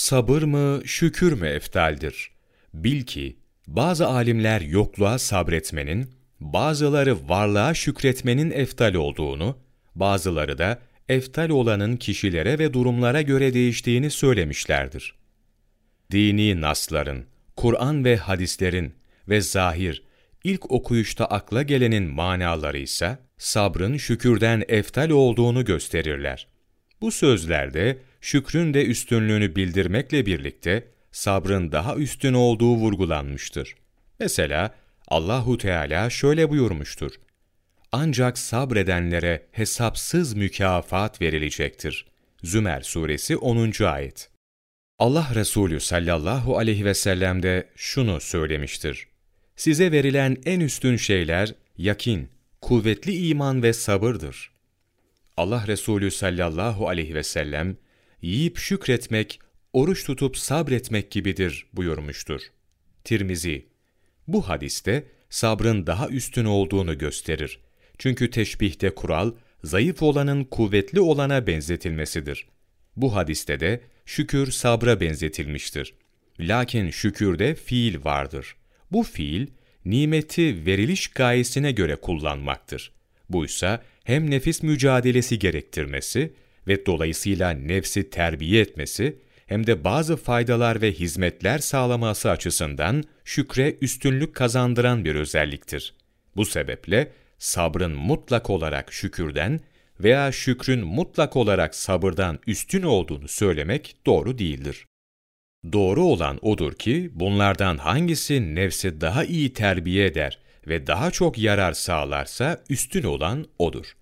Sabır mı, şükür mü eftaldir? Bil ki, bazı alimler yokluğa sabretmenin, bazıları varlığa şükretmenin eftal olduğunu, bazıları da eftal olanın kişilere ve durumlara göre değiştiğini söylemişlerdir. Dini nasların, Kur'an ve hadislerin ve zahir, ilk okuyuşta akla gelenin manaları ise sabrın şükürden eftal olduğunu gösterirler. Bu sözlerde şükrün de üstünlüğünü bildirmekle birlikte sabrın daha üstün olduğu vurgulanmıştır. Mesela Allahu Teala şöyle buyurmuştur: Ancak sabredenlere hesapsız mükafat verilecektir. Zümer suresi 10. ayet. Allah Resulü sallallahu aleyhi ve sellem de şunu söylemiştir. Size verilen en üstün şeyler yakin, kuvvetli iman ve sabırdır. Allah Resulü sallallahu aleyhi ve sellem, yiyip şükretmek, oruç tutup sabretmek gibidir buyurmuştur. Tirmizi, bu hadiste sabrın daha üstün olduğunu gösterir. Çünkü teşbihte kural, zayıf olanın kuvvetli olana benzetilmesidir. Bu hadiste de şükür sabra benzetilmiştir. Lakin şükürde fiil vardır. Bu fiil, nimeti veriliş gayesine göre kullanmaktır. Buysa hem nefis mücadelesi gerektirmesi ve dolayısıyla nefsi terbiye etmesi, hem de bazı faydalar ve hizmetler sağlaması açısından şükre üstünlük kazandıran bir özelliktir. Bu sebeple sabrın mutlak olarak şükürden veya şükrün mutlak olarak sabırdan üstün olduğunu söylemek doğru değildir. Doğru olan odur ki bunlardan hangisi nefsi daha iyi terbiye eder ve daha çok yarar sağlarsa üstün olan odur.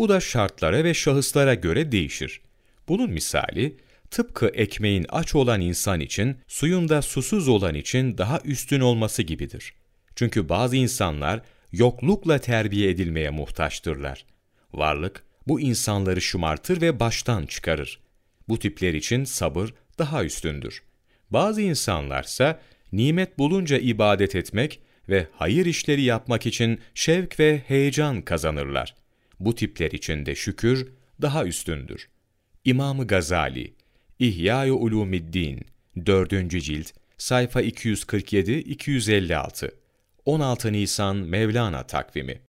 Bu da şartlara ve şahıslara göre değişir. Bunun misali, tıpkı ekmeğin aç olan insan için, suyun da susuz olan için daha üstün olması gibidir. Çünkü bazı insanlar yoklukla terbiye edilmeye muhtaçtırlar. Varlık, bu insanları şımartır ve baştan çıkarır. Bu tipler için sabır daha üstündür. Bazı insanlarsa nimet bulunca ibadet etmek ve hayır işleri yapmak için şevk ve heyecan kazanırlar. Bu tipler için de şükür daha üstündür. İmam Gazali, İhya-i Ulumiddin, 4. cilt, sayfa 247-256, 16 Nisan Mevlana takvimi